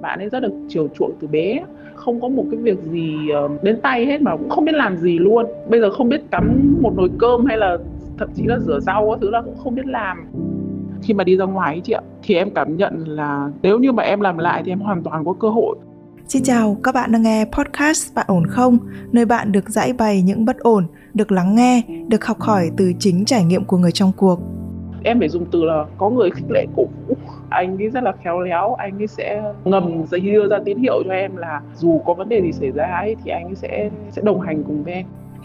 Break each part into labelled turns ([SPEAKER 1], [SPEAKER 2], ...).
[SPEAKER 1] bạn ấy rất được chiều chuộng từ bé không có một cái việc gì ờ, đến tay hết mà cũng không biết làm gì luôn bây giờ không biết cắm một nồi cơm hay là thậm chí là rửa rau các thứ là cũng không biết làm khi mà đi ra ngoài ấy chị ạ thì em cảm nhận là nếu như mà em làm lại thì em hoàn toàn có cơ hội
[SPEAKER 2] Xin chào, các bạn đang nghe podcast Bạn ổn không? Nơi bạn được giải bày những bất ổn, được lắng nghe, được học hỏi từ chính trải nghiệm của người trong cuộc.
[SPEAKER 1] Em phải dùng từ là có người khích lệ cổ vũ. Anh ấy rất là khéo léo, anh ấy sẽ ngầm đưa ra tín hiệu cho em là dù có vấn đề gì xảy ra ấy thì anh ấy sẽ sẽ đồng hành cùng với em.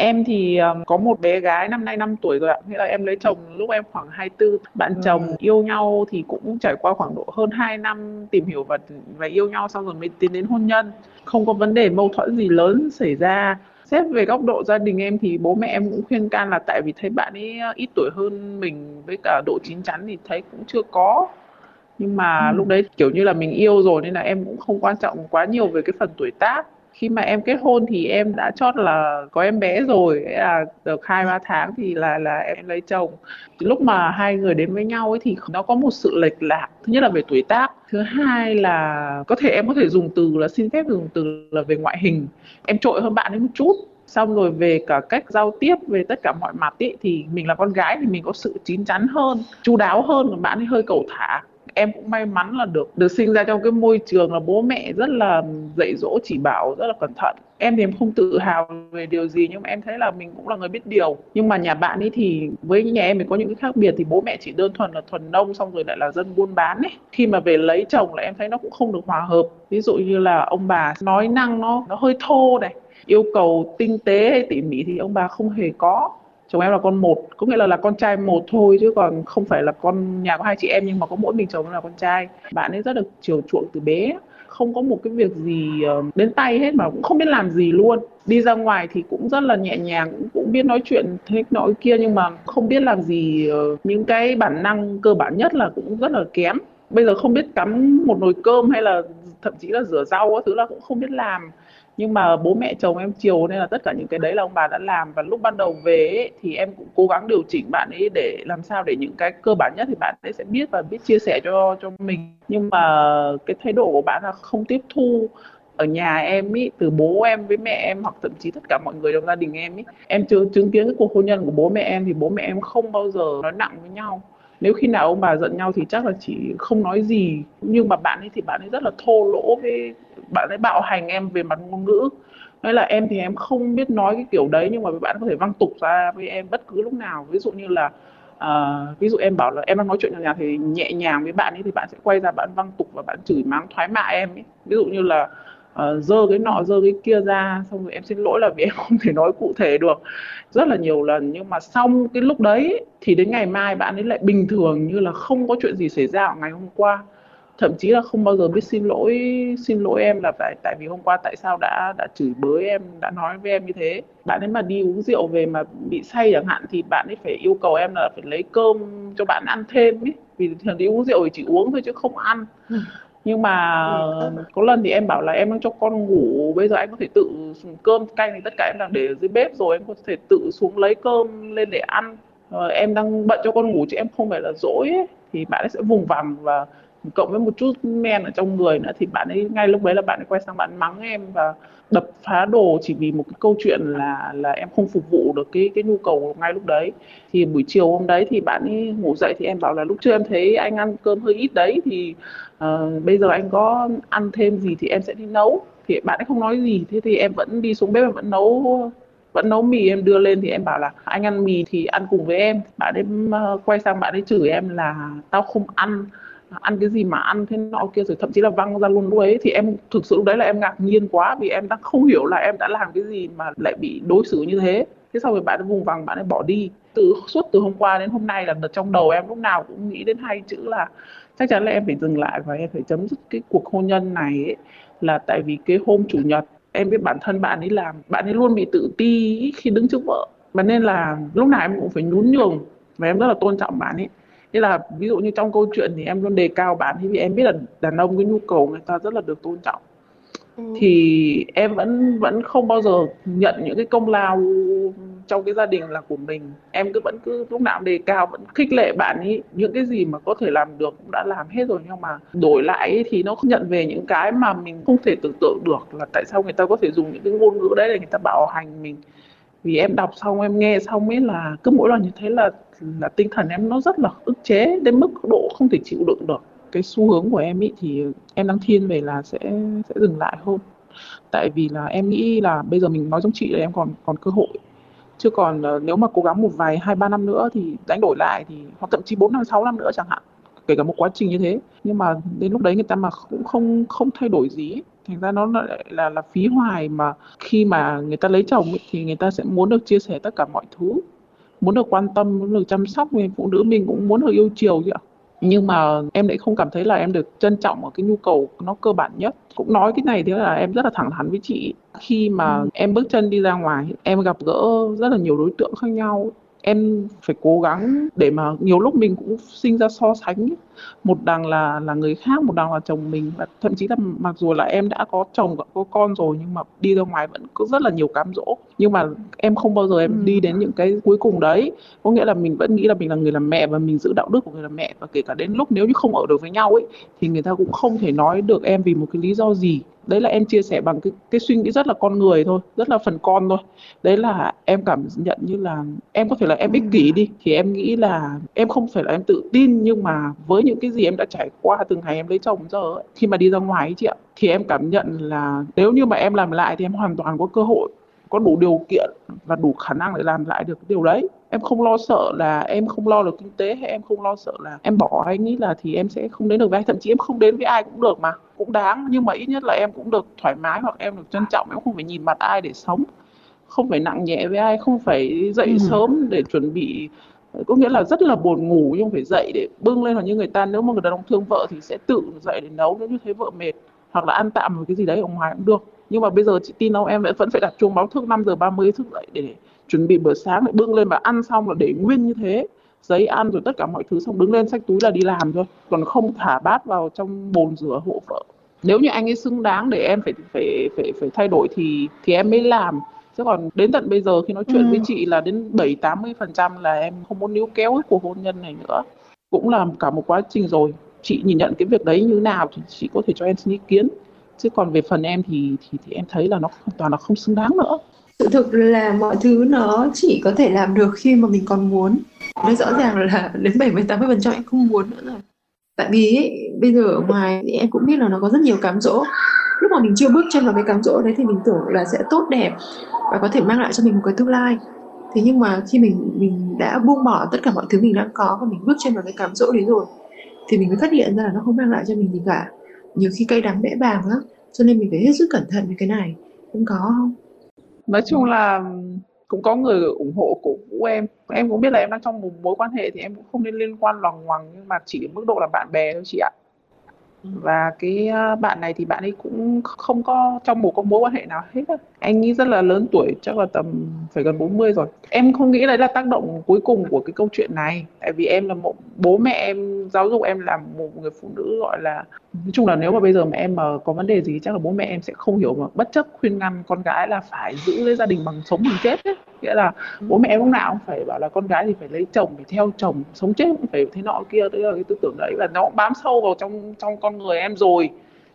[SPEAKER 1] Em thì có một bé gái năm nay 5 tuổi rồi ạ. Nghĩa là em lấy chồng lúc em khoảng 24. Bạn ừ. chồng yêu nhau thì cũng trải qua khoảng độ hơn 2 năm tìm hiểu và và yêu nhau xong rồi mới tiến đến hôn nhân. Không có vấn đề mâu thuẫn gì lớn xảy ra. Xét về góc độ gia đình em thì bố mẹ em cũng khuyên can là tại vì thấy bạn ấy ít tuổi hơn mình với cả độ chín chắn thì thấy cũng chưa có nhưng mà ừ. lúc đấy kiểu như là mình yêu rồi nên là em cũng không quan trọng quá nhiều về cái phần tuổi tác khi mà em kết hôn thì em đã chót là có em bé rồi là được hai ba tháng thì là là em lấy chồng. Lúc mà hai người đến với nhau ấy thì nó có một sự lệch lạc thứ nhất là về tuổi tác thứ hai là có thể em có thể dùng từ là xin phép dùng từ là về ngoại hình. Em trội hơn bạn ấy một chút xong rồi về cả cách giao tiếp về tất cả mọi mặt ý, thì mình là con gái thì mình có sự chín chắn hơn chu đáo hơn còn bạn ấy hơi cầu thả em cũng may mắn là được được sinh ra trong cái môi trường là bố mẹ rất là dạy dỗ, chỉ bảo rất là cẩn thận. Em thì em không tự hào về điều gì, nhưng mà em thấy là mình cũng là người biết điều. Nhưng mà nhà bạn ấy thì với nhà em thì có những cái khác biệt, thì bố mẹ chỉ đơn thuần là thuần nông, xong rồi lại là dân buôn bán ấy. Khi mà về lấy chồng là em thấy nó cũng không được hòa hợp. Ví dụ như là ông bà nói năng nó nó hơi thô này, yêu cầu tinh tế hay tỉ mỉ thì ông bà không hề có chồng em là con một có nghĩa là là con trai một thôi chứ còn không phải là con nhà có hai chị em nhưng mà có mỗi mình chồng là con trai. Bạn ấy rất được chiều chuộng từ bé không có một cái việc gì ờ, đến tay hết mà cũng không biết làm gì luôn. Đi ra ngoài thì cũng rất là nhẹ nhàng cũng, cũng biết nói chuyện thế nọ kia nhưng mà không biết làm gì ờ, những cái bản năng cơ bản nhất là cũng rất là kém. Bây giờ không biết cắm một nồi cơm hay là thậm chí là rửa rau các thứ là cũng không biết làm nhưng mà bố mẹ chồng em chiều nên là tất cả những cái đấy là ông bà đã làm. Và lúc ban đầu về ấy, thì em cũng cố gắng điều chỉnh bạn ấy để làm sao để những cái cơ bản nhất thì bạn ấy sẽ biết và biết chia sẻ cho cho mình. Nhưng mà cái thái độ của bạn là không tiếp thu ở nhà em ý từ bố em với mẹ em hoặc thậm chí tất cả mọi người trong gia đình em ý. Em chứng chứng kiến cái cuộc hôn nhân của bố mẹ em thì bố mẹ em không bao giờ nói nặng với nhau nếu khi nào ông bà giận nhau thì chắc là chỉ không nói gì. Nhưng mà bạn ấy thì bạn ấy rất là thô lỗ với bạn ấy bạo hành em về mặt ngôn ngữ. Hay là em thì em không biết nói cái kiểu đấy nhưng mà bạn có thể văng tục ra với em bất cứ lúc nào. Ví dụ như là uh, ví dụ em bảo là em đang nói chuyện nhà nhà thì nhẹ nhàng với bạn ấy thì bạn sẽ quay ra bạn văng tục và bạn chửi mắng thoái mạ em ấy. Ví dụ như là Ờ, uh, dơ cái nọ dơ cái kia ra xong rồi em xin lỗi là vì em không thể nói cụ thể được. Rất là nhiều lần nhưng mà xong cái lúc đấy thì đến ngày mai bạn ấy lại bình thường như là không có chuyện gì xảy ra ở ngày hôm qua. Thậm chí là không bao giờ biết xin lỗi xin lỗi em là tại tại vì hôm qua tại sao đã đã chửi bới em đã nói với em như thế. Bạn ấy mà đi uống rượu về mà bị say chẳng hạn thì bạn ấy phải yêu cầu em là phải lấy cơm cho bạn ăn thêm ấy. Vì thường đi uống rượu thì chỉ uống thôi chứ không ăn. Ừ nhưng mà có lần thì em bảo là em đang cho con ngủ bây giờ anh có thể tự cơm canh thì tất cả em đang để ở dưới bếp rồi em có thể tự xuống lấy cơm lên để ăn ờ, em đang bận cho con ngủ chứ em không phải là dỗi ấy. thì bạn ấy sẽ vùng vằng và cộng với một chút men ở trong người nữa thì bạn ấy ngay lúc đấy là bạn ấy quay sang bạn mắng em và đập phá đồ chỉ vì một cái câu chuyện là là em không phục vụ được cái cái nhu cầu ngay lúc đấy. Thì buổi chiều hôm đấy thì bạn ấy ngủ dậy thì em bảo là lúc trước em thấy anh ăn cơm hơi ít đấy thì uh, bây giờ anh có ăn thêm gì thì em sẽ đi nấu. Thì bạn ấy không nói gì thế thì em vẫn đi xuống bếp em vẫn nấu vẫn nấu mì em đưa lên thì em bảo là anh ăn mì thì ăn cùng với em. Bạn ấy uh, quay sang bạn ấy chửi em là tao không ăn ăn cái gì mà ăn thế nọ kia rồi thậm chí là văng ra luôn lúc ấy thì em thực sự lúc đấy là em ngạc nhiên quá vì em đang không hiểu là em đã làm cái gì mà lại bị đối xử như thế. Thế sau rồi bạn ấy vùng vằng bạn ấy bỏ đi. Từ suốt từ hôm qua đến hôm nay là trong đầu em lúc nào cũng nghĩ đến hai chữ là chắc chắn là em phải dừng lại và em phải chấm dứt cái cuộc hôn nhân này ấy, là tại vì cái hôm chủ nhật em biết bản thân bạn ấy làm bạn ấy luôn bị tự ti khi đứng trước vợ. Và nên là lúc nào em cũng phải nhún nhường và em rất là tôn trọng bạn ấy. Thế là ví dụ như trong câu chuyện thì em luôn đề cao bạn ấy vì em biết là đàn ông cái nhu cầu người ta rất là được tôn trọng. Ừ. thì em vẫn vẫn không bao giờ nhận những cái công lao trong cái gia đình là của mình. Em cứ vẫn cứ lúc nào đề cao vẫn khích lệ bạn ấy những cái gì mà có thể làm được cũng đã làm hết rồi nhưng mà đổi lại ấy, thì nó không nhận về những cái mà mình không thể tưởng tượng được là tại sao người ta có thể dùng những cái ngôn ngữ đấy để người ta bảo hành mình. Vì em đọc xong em nghe xong ấy là cứ mỗi lần như thế là là tinh thần em nó rất là ức chế đến mức độ không thể chịu đựng được. Cái xu hướng của em ý thì em đang thiên về là sẽ sẽ dừng lại hơn. Tại vì là em nghĩ là bây giờ mình nói giống chị là em còn còn cơ hội. Chứ còn uh, nếu mà cố gắng một vài hai ba năm nữa thì đánh đổi lại thì hoặc thậm chí bốn năm sáu năm nữa chẳng hạn kể cả một quá trình như thế. Nhưng mà đến lúc đấy người ta mà cũng không không thay đổi gì thành ra nó lại là là phí hoài mà khi mà người ta lấy chồng ấy, thì người ta sẽ muốn được chia sẻ tất cả mọi thứ muốn được quan tâm muốn được chăm sóc người phụ nữ mình cũng muốn được yêu chiều chứ ạ. Nhưng mà em lại không cảm thấy là em được trân trọng ở cái nhu cầu nó cơ bản nhất. Cũng nói cái này thì là em rất là thẳng thắn với chị. Khi mà ừ. em bước chân đi ra ngoài em gặp gỡ rất là nhiều đối tượng khác nhau em phải cố gắng để mà nhiều lúc mình cũng sinh ra so sánh một đằng là là người khác một đằng là chồng mình. Và thậm chí là mặc dù là em đã có chồng có con rồi nhưng mà đi ra ngoài vẫn có rất là nhiều cám dỗ. Nhưng mà em không bao giờ em ừ. đi đến những cái cuối cùng đấy. Có nghĩa là mình vẫn nghĩ là mình là người làm mẹ và mình giữ đạo đức của người làm mẹ. Và kể cả đến lúc nếu như không ở được với nhau ấy thì người ta cũng không thể nói được em vì một cái lý do gì đấy là em chia sẻ bằng cái cái suy nghĩ rất là con người thôi rất là phần con thôi. Đấy là em cảm nhận như là em có thể là em ích kỷ đi thì em nghĩ là em không phải là em tự tin nhưng mà với những cái gì em đã trải qua từ ngày em lấy chồng giờ ấy, khi mà đi ra ngoài ấy chị ạ thì em cảm nhận là nếu như mà em làm lại thì em hoàn toàn có cơ hội có đủ điều kiện và đủ khả năng để làm lại được cái điều đấy em không lo sợ là em không lo được kinh tế hay em không lo sợ là em bỏ anh nghĩ là thì em sẽ không đến được với ai. Thậm chí em không đến với ai cũng được mà. Cũng đáng nhưng mà ít nhất là em cũng được thoải mái hoặc em được trân trọng. Em không phải nhìn mặt ai để sống. Không phải nặng nhẹ với ai không phải dậy ừ. sớm để chuẩn bị. Có nghĩa là rất là buồn ngủ nhưng phải dậy để bưng lên. Hoặc như người ta nếu mà người đàn ông thương vợ thì sẽ tự dậy để nấu. Nếu như thấy vợ mệt hoặc là ăn tạm một cái gì đấy ở ngoài cũng được. Nhưng mà bây giờ chị tin đâu em vẫn phải đặt chuông báo thức 5 giờ 30 thức dậy để chuẩn bị bữa sáng để bưng lên và ăn xong là để nguyên như thế. Giấy ăn rồi tất cả mọi thứ xong đứng lên xách túi là đi làm thôi. Còn không thả bát vào trong bồn rửa hộ vợ. Nếu như anh ấy xứng đáng để em phải phải phải phải thay đổi thì thì em mới làm. Chứ còn đến tận bây giờ khi nói chuyện ừ. với chị là đến bảy tám mươi phần trăm là em không muốn níu kéo cái cuộc hôn nhân này nữa. Cũng là cả một quá trình rồi. Chị nhìn nhận cái việc đấy như nào thì chị có thể cho em xin ý kiến. Chứ còn về phần em thì thì, thì em thấy là nó hoàn toàn là không xứng đáng nữa
[SPEAKER 2] sự thực là mọi thứ nó chỉ có thể làm được khi mà mình còn muốn. Nó rõ ràng là đến 70 80 phần trăm em không muốn nữa rồi. Tại vì ấy, bây giờ ở ngoài thì em cũng biết là nó có rất nhiều cám dỗ. Lúc mà mình chưa bước chân vào cái cám dỗ đấy thì mình tưởng là sẽ tốt đẹp và có thể mang lại cho mình một cái tương lai. Thế nhưng mà khi mình mình đã buông bỏ tất cả mọi thứ mình đang có và mình bước chân vào cái cám dỗ đấy rồi thì mình mới phát hiện ra là nó không mang lại cho mình gì cả. Nhiều khi cây đắng bẽ bàng lắm cho nên mình phải hết sức cẩn thận với cái này. Không có không?
[SPEAKER 1] Nói chung là cũng có người ủng hộ cổ vũ em. Em cũng biết là em đang trong một mối quan hệ thì em cũng không nên liên quan loằng ngoằng, nhưng mà chỉ ở mức độ là bạn bè thôi chị ạ và cái à, bạn này thì bạn ấy cũng không có trong một mối quan hệ nào hết anh nghĩ rất là lớn tuổi, chắc là tầm phải gần 40 rồi. Em không nghĩ đấy là tác động cuối cùng của cái câu chuyện này. Tại vì em là một, bố mẹ em giáo dục em là một người phụ nữ gọi là, nói chung là nếu mà bây giờ mà em mà có vấn đề gì chắc là bố mẹ em sẽ không hiểu mà bất chấp khuyên ngăn con gái là phải giữ lấy gia đình bằng sống bằng chết ấy nghĩa là bố mẹ lúc nào cũng phải bảo là con gái thì phải lấy chồng phải theo chồng sống chết cũng phải thế nọ kia. Đấy là cái tư tưởng đấy và nó bám sâu vào trong trong con người em rồi.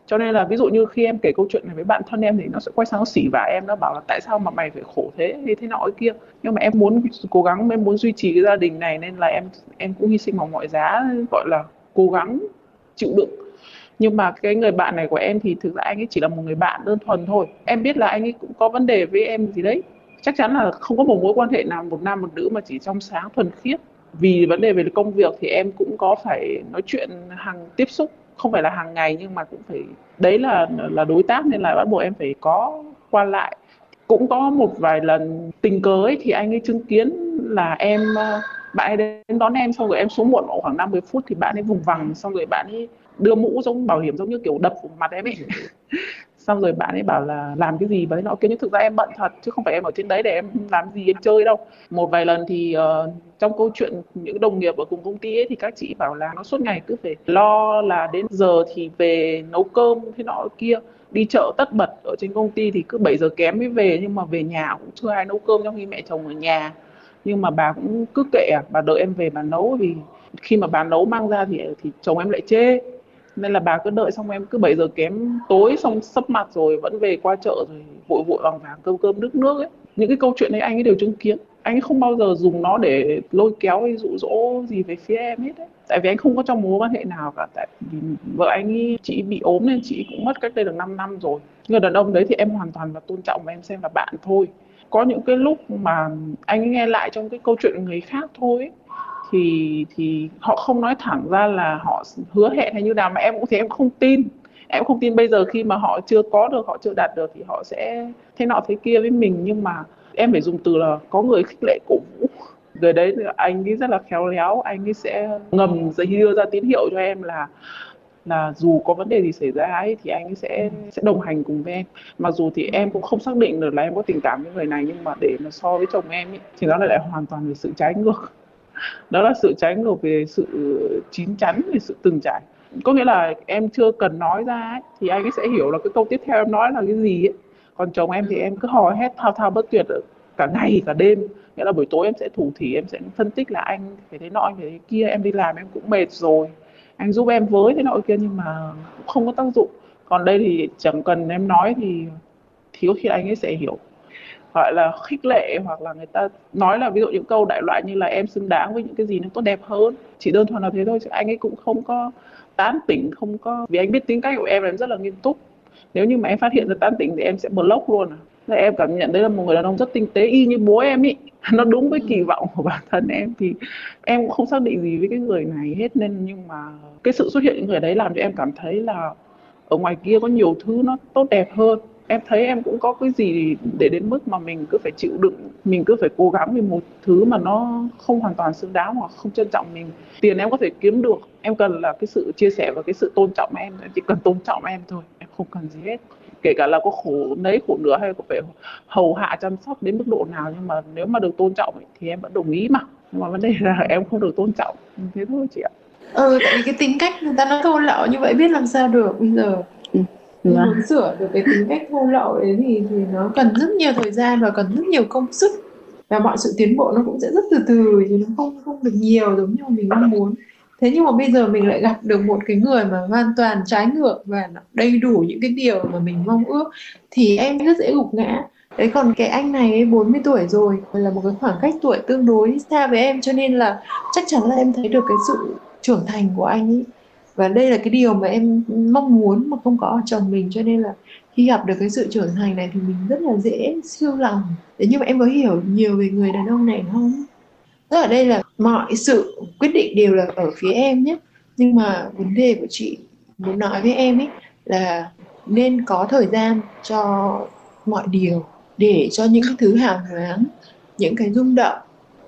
[SPEAKER 1] Cho nên là ví dụ như khi em kể câu chuyện này với bạn thân em thì nó sẽ quay sang nó xỉ vả em nó bảo là tại sao mà mày phải khổ thế thế thế nọ cái kia. Nhưng mà em muốn cố gắng em muốn duy trì cái gia đình này nên là em em cũng hy sinh bằng mọi giá gọi là cố gắng chịu đựng. Nhưng mà cái người bạn này của em thì thực ra anh ấy chỉ là một người bạn đơn thuần thôi. Em biết là anh ấy cũng có vấn đề với em gì đấy chắc chắn là không có một mối quan hệ nào một nam một nữ mà chỉ trong sáng thuần khiết. Vì vấn đề về công việc thì em cũng có phải nói chuyện hàng tiếp xúc, không phải là hàng ngày nhưng mà cũng phải, đấy là là đối tác nên là bắt buộc em phải có qua lại. Cũng có một vài lần tình cờ ấy thì anh ấy chứng kiến là em ờ, bạn ấy đến đón em xong rồi em xuống muộn khoảng 50 phút thì bạn ấy vùng vằng xong rồi bạn ấy đưa mũ giống, bảo hiểm giống như kiểu đập vào mặt em ấy. xong rồi bạn ấy bảo là làm cái gì? Và nó kia nhưng thực ra em bận thật chứ không phải em ở trên đấy để em làm gì em chơi đâu. Một vài lần thì uh, trong câu chuyện những đồng nghiệp ở cùng công ty ấy thì các chị bảo là nó suốt ngày cứ phải lo là đến giờ thì về nấu cơm thế nọ kia đi chợ tất bật ở trên công ty thì cứ 7 giờ kém mới về nhưng mà về nhà cũng chưa ai nấu cơm trong khi mẹ chồng ở nhà. Nhưng mà bà cũng cứ kệ à bà đợi em về bà nấu vì khi mà bà nấu mang ra thì thì chồng em lại chê nên là bà cứ đợi xong em cứ 7 giờ kém tối xong sắp mặt rồi vẫn về qua chợ rồi vội vội vàng vàng cơm cơm nước nước ấy. Những cái câu chuyện đấy anh ấy đều chứng kiến. Anh ấy không bao giờ dùng nó để lôi kéo hay dụ dỗ gì về phía em hết đấy. Tại vì anh không có trong mối quan hệ nào cả tại vì vợ anh ấy chị bị ốm nên chị cũng mất cách đây được 5 năm rồi. Người đàn ông đấy thì em hoàn toàn là tôn trọng và em xem là bạn thôi. Có những cái lúc mà anh ấy nghe lại trong cái câu chuyện của người khác thôi ấy, thì thì họ không nói thẳng ra là họ hứa hẹn hay như nào mà em cũng thế em không tin. Em không tin bây giờ khi mà họ chưa có được họ chưa đạt được thì họ sẽ thế nọ thế kia với mình. Nhưng mà em phải dùng từ là có người khích lệ cổ vũ. Người đấy anh ấy rất là khéo léo anh ấy sẽ ngầm đưa ra tín hiệu cho em là là dù có vấn đề gì xảy ra ấy thì anh ấy sẽ sẽ đồng hành cùng với em. Mặc dù thì em cũng không xác định được là em có tình cảm với người này nhưng mà để mà so với chồng em ấy, thì nó lại hoàn toàn là sự trái ngược đó là sự trái ngược về sự chín chắn về sự từng trải. Có nghĩa là em chưa cần nói ra ấy, thì anh ấy sẽ hiểu là cái câu tiếp theo em nói là cái gì ấy. còn chồng em thì em cứ hò hét thao thao bất tuyệt cả ngày cả đêm. Nghĩa là buổi tối em sẽ thủ thỉ em sẽ phân tích là anh phải thế nọ anh phải thế kia em đi làm em cũng mệt rồi. Anh giúp em với thế nọ kia nhưng mà cũng không có tác dụng. Còn đây thì chẳng cần em nói thì thì có khi anh ấy sẽ hiểu gọi là khích lệ hoặc là người ta nói là ví dụ những câu đại loại như là em xứng đáng với những cái gì nó tốt đẹp hơn. Chỉ đơn thuần là thế thôi chứ anh ấy cũng không có tán tỉnh, không có, vì anh biết tính cách của em là em rất là nghiêm túc. Nếu như mà em phát hiện ra tán tỉnh thì em sẽ block luôn à. Thế em cảm nhận đấy là một người đàn ông rất tinh tế, y như bố em ý. Nó đúng với kỳ vọng của bản thân em thì em cũng không xác định gì với cái người này hết nên nhưng mà cái sự xuất hiện những người đấy làm cho em cảm thấy là ở ngoài kia có nhiều thứ nó tốt đẹp hơn em thấy em cũng có cái gì để đến mức mà mình cứ phải chịu đựng, mình cứ phải cố gắng vì một thứ mà nó không hoàn toàn xứng đáng hoặc không trân trọng mình. Tiền em có thể kiếm được, em cần là cái sự chia sẻ và cái sự tôn trọng em em chỉ cần tôn trọng em thôi, em không cần gì hết. Kể cả là có khổ nấy, khổ nữa hay có phải hầu hạ, chăm sóc đến mức độ nào, nhưng mà nếu mà được tôn trọng thì em vẫn đồng ý mà. Nhưng mà vấn đề là em không được tôn trọng. Thế thôi chị ạ.
[SPEAKER 3] Ừ tại vì cái tính cách người ta nó thô lậu như vậy biết làm sao được. Bây giờ muốn sửa được cái tính cách thô lậu đấy thì thì nó cần rất nhiều thời gian và cần rất nhiều công sức. Và mọi sự tiến bộ nó cũng sẽ rất từ từ chứ nó không không được nhiều giống như mình mong muốn. Thế nhưng mà bây giờ mình lại gặp được một cái người mà hoàn toàn trái ngược và đầy đủ những cái điều mà mình mong ước thì em rất dễ gục ngã. Đấy còn cái anh này ấy 40 tuổi rồi là một cái khoảng cách tuổi tương đối xa với em cho nên là chắc chắn là em thấy được cái sự trưởng thành của anh ấy và đây là cái điều mà em mong muốn mà không có ở chồng mình, cho nên là khi gặp được cái sự trưởng thành này thì mình rất là dễ siêu lòng. Thế nhưng mà em có hiểu nhiều về người đàn ông này không? Tức ở đây là mọi sự quyết định đều là ở phía em nhé. Nhưng mà vấn đề của chị muốn nói với em ấy là nên có thời gian cho mọi điều để cho những cái thứ hào nhoáng những cái rung động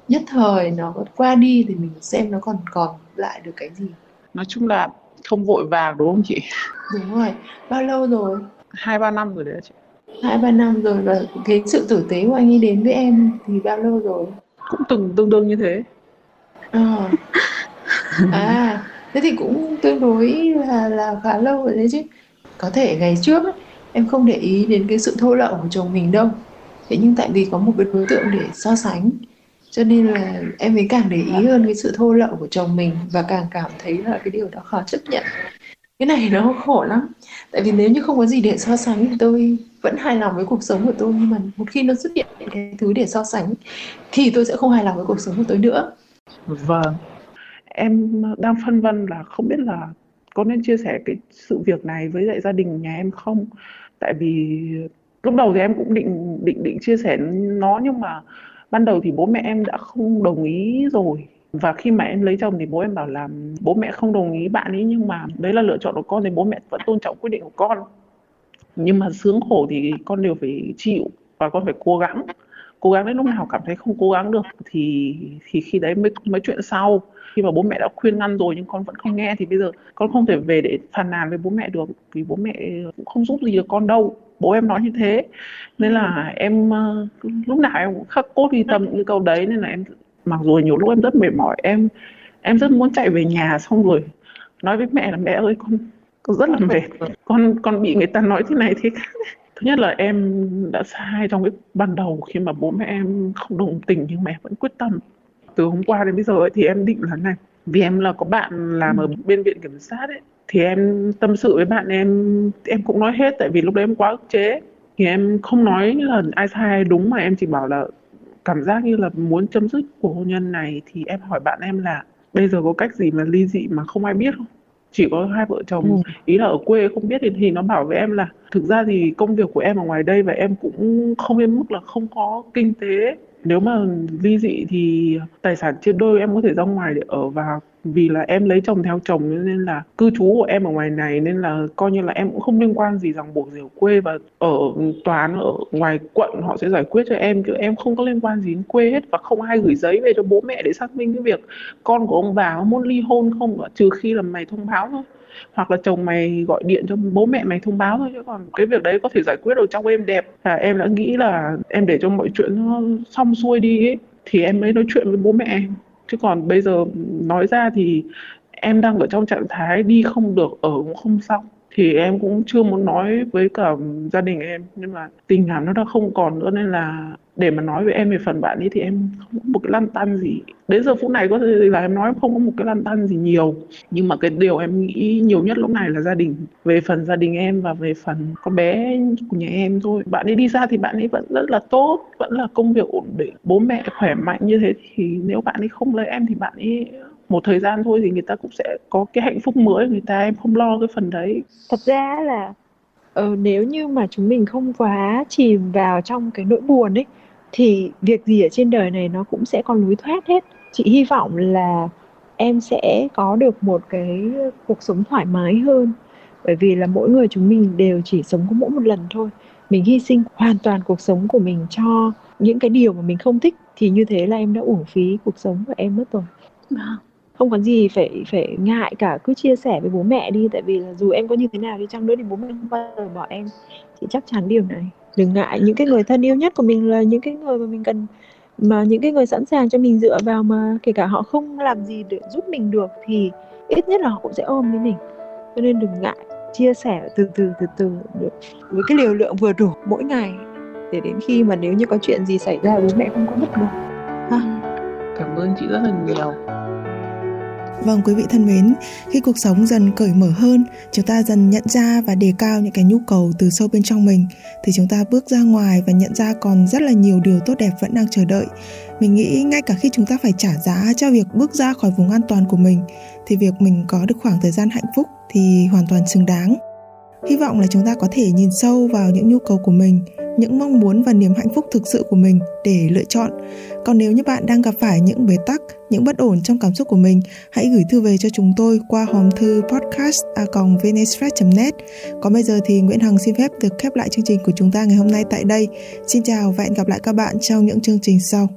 [SPEAKER 3] nhất thời nó qua đi thì mình xem nó còn còn lại được cái gì
[SPEAKER 1] nói chung là không vội vàng đúng không chị?
[SPEAKER 3] Đúng rồi. Bao lâu rồi?
[SPEAKER 1] Hai ba năm rồi đấy chị.
[SPEAKER 3] Hai ba năm rồi. Và cái sự tử tế của anh ấy đến với em thì bao lâu rồi?
[SPEAKER 1] Cũng từng tương đương như thế.
[SPEAKER 3] À, à thế thì cũng tương đối là là khá lâu rồi đấy chứ. Có thể ngày trước ấy, em không để ý đến cái sự thô lậu của chồng mình đâu. Thế nhưng tại vì có một cái đối tượng để so sánh cho nên là em mới càng để ý hơn cái sự thô lậu của chồng mình và càng cảm thấy là cái điều đó khó chấp nhận. Cái này nó khổ lắm. Tại vì nếu như không có gì để so sánh thì tôi vẫn hài lòng với cuộc sống của tôi nhưng mà một khi nó xuất hiện cái thứ để so sánh thì tôi sẽ không hài lòng với cuộc sống của tôi nữa.
[SPEAKER 1] Vâng. Em đang phân vân là không biết là có nên chia sẻ cái sự việc này với lại gia đình nhà em không? Tại vì lúc đầu thì em cũng định định định chia sẻ nó nhưng mà ban đầu thì bố mẹ em đã không đồng ý rồi. Và khi mà em lấy chồng thì bố em bảo là bố mẹ không đồng ý bạn ấy, nhưng mà đấy là lựa chọn của con thì bố mẹ vẫn tôn trọng quyết định của con. Nhưng mà sướng khổ thì con đều phải chịu và con phải cố gắng cố gắng đến lúc nào cảm thấy không cố gắng được thì thì khi đấy mới mới chuyện sau. Khi mà bố mẹ đã khuyên ngăn rồi nhưng con vẫn không nghe thì bây giờ con không thể về để phàn nàn với bố mẹ được vì bố mẹ cũng không giúp gì được con đâu. Bố em nói như thế. Nên là em ờ, lúc nào em cũng khắc cốt ghi tâm những câu đấy nên là em, mặc dù nhiều lúc em rất mệt mỏi, em em rất muốn chạy về nhà xong rồi nói với mẹ là mẹ ơi con con rất là mệt. Con con bị người ta nói thế này thế khác thứ nhất là em đã sai trong cái ban đầu khi mà bố mẹ em không đồng tình nhưng mà em vẫn quyết tâm. Từ hôm qua đến bây giờ ấy, thì em định là này vì em là có bạn làm ở bên viện kiểm sát ấy thì em tâm sự với bạn em em cũng nói hết tại vì lúc đấy em quá ức chế. Thì em không nói là ai sai ai đúng mà em chỉ bảo là cảm giác như là muốn chấm dứt cuộc hôn nhân này thì em hỏi bạn em là bây giờ có cách gì mà ly dị mà không ai biết không chỉ có hai vợ chồng ừ. ý là ở quê không biết thì, thì nó bảo với em là thực ra thì công việc của em ở ngoài đây và em cũng không đến mức là không có kinh tế nếu mà ly dị thì tài sản chia đôi em có thể ra ngoài để ở và vì là em lấy chồng theo chồng nên là cư trú của em ở ngoài này nên là coi như là em cũng không liên quan gì rằng buộc gì ở quê và ở tòa án ở ngoài quận họ sẽ giải quyết cho em, chứ em không có liên quan gì đến quê hết và không ai gửi giấy về cho bố mẹ để xác minh cái việc con của ông bà muốn ly hôn không trừ khi là mày thông báo thôi hoặc là chồng mày gọi điện cho bố mẹ mày thông báo thôi chứ còn cái việc đấy có thể giải quyết được trong em đẹp. Là em đã nghĩ là em để cho mọi chuyện nó xong xuôi đi ấy, thì em mới nói chuyện với bố mẹ. Chứ còn bây giờ nói ra thì em đang ở trong trạng thái đi không được ở cũng không xong. Thì em cũng chưa muốn nói với cả gia đình em nhưng mà tình cảm nó đã không còn nữa nên là để mà nói với em về phần bạn ấy thì em không có một cái lăn tăn gì. Đến giờ phút này có thể là em nói không có một cái lăn tăn gì nhiều. Nhưng mà cái điều em nghĩ nhiều nhất lúc này là gia đình. Về phần gia đình em và về phần con bé của nhà em thôi. Bạn ấy đi ra thì bạn ấy vẫn rất là tốt vẫn là công việc ổn định. Bố mẹ khỏe mạnh như thế thì nếu bạn ấy không lấy em thì bạn ấy một thời gian thôi thì người ta cũng sẽ có cái hạnh phúc mới. Người ta em không lo cái phần đấy.
[SPEAKER 3] Thật ra là ờ, nếu như mà chúng mình không quá chìm vào trong cái nỗi buồn ấy thì việc gì ở trên đời này nó cũng sẽ có lối thoát hết. Chị hy vọng là em sẽ có được một cái cuộc sống thoải mái hơn. Bởi vì là mỗi người chúng mình đều chỉ sống có mỗi một lần thôi. Mình hy sinh hoàn toàn cuộc sống của mình cho những cái điều mà mình không thích thì như thế là em đã uổng phí cuộc sống của em mất rồi. Vâng. Không có gì phải phải ngại cả cứ chia sẻ với bố mẹ đi tại vì là dù em có như thế nào đi chăng nữa thì bố mẹ không bao giờ bỏ em. Chị chắc chắn điều này đừng ngại những cái người thân yêu nhất của mình là những cái người mà mình cần, mà những cái người sẵn sàng cho mình dựa vào mà kể cả họ không làm gì để giúp mình được thì ít nhất là họ cũng sẽ ôm với mình. Cho nên đừng ngại, chia sẻ từ từ từ từ được với cái liều lượng vừa đủ mỗi ngày để đến khi mà nếu như có chuyện gì xảy ra bố mẹ không có bất ngờ.
[SPEAKER 1] Ha. Cảm ơn chị rất là nhiều.
[SPEAKER 2] Vâng quý vị thân mến, khi cuộc sống dần cởi mở hơn, chúng ta dần nhận ra và đề cao những cái nhu cầu từ sâu bên trong mình thì chúng ta bước ra ngoài và nhận ra còn rất là nhiều điều tốt đẹp vẫn đang chờ đợi. Mình nghĩ ngay cả khi chúng ta phải trả giá cho việc bước ra khỏi vùng an toàn của mình thì việc mình có được khoảng thời gian hạnh phúc thì hoàn toàn xứng đáng. Hy vọng là chúng ta có thể nhìn sâu vào những nhu cầu của mình những mong muốn và niềm hạnh phúc thực sự của mình để lựa chọn. Còn nếu như bạn đang gặp phải những bế tắc, những bất ổn trong cảm xúc của mình, hãy gửi thư về cho chúng tôi qua hòm thư podcast@venesfresh.net. Còn bây giờ thì Nguyễn Hằng xin phép được khép lại chương trình của chúng ta ngày hôm nay tại đây. Xin chào và hẹn gặp lại các bạn trong những chương trình sau.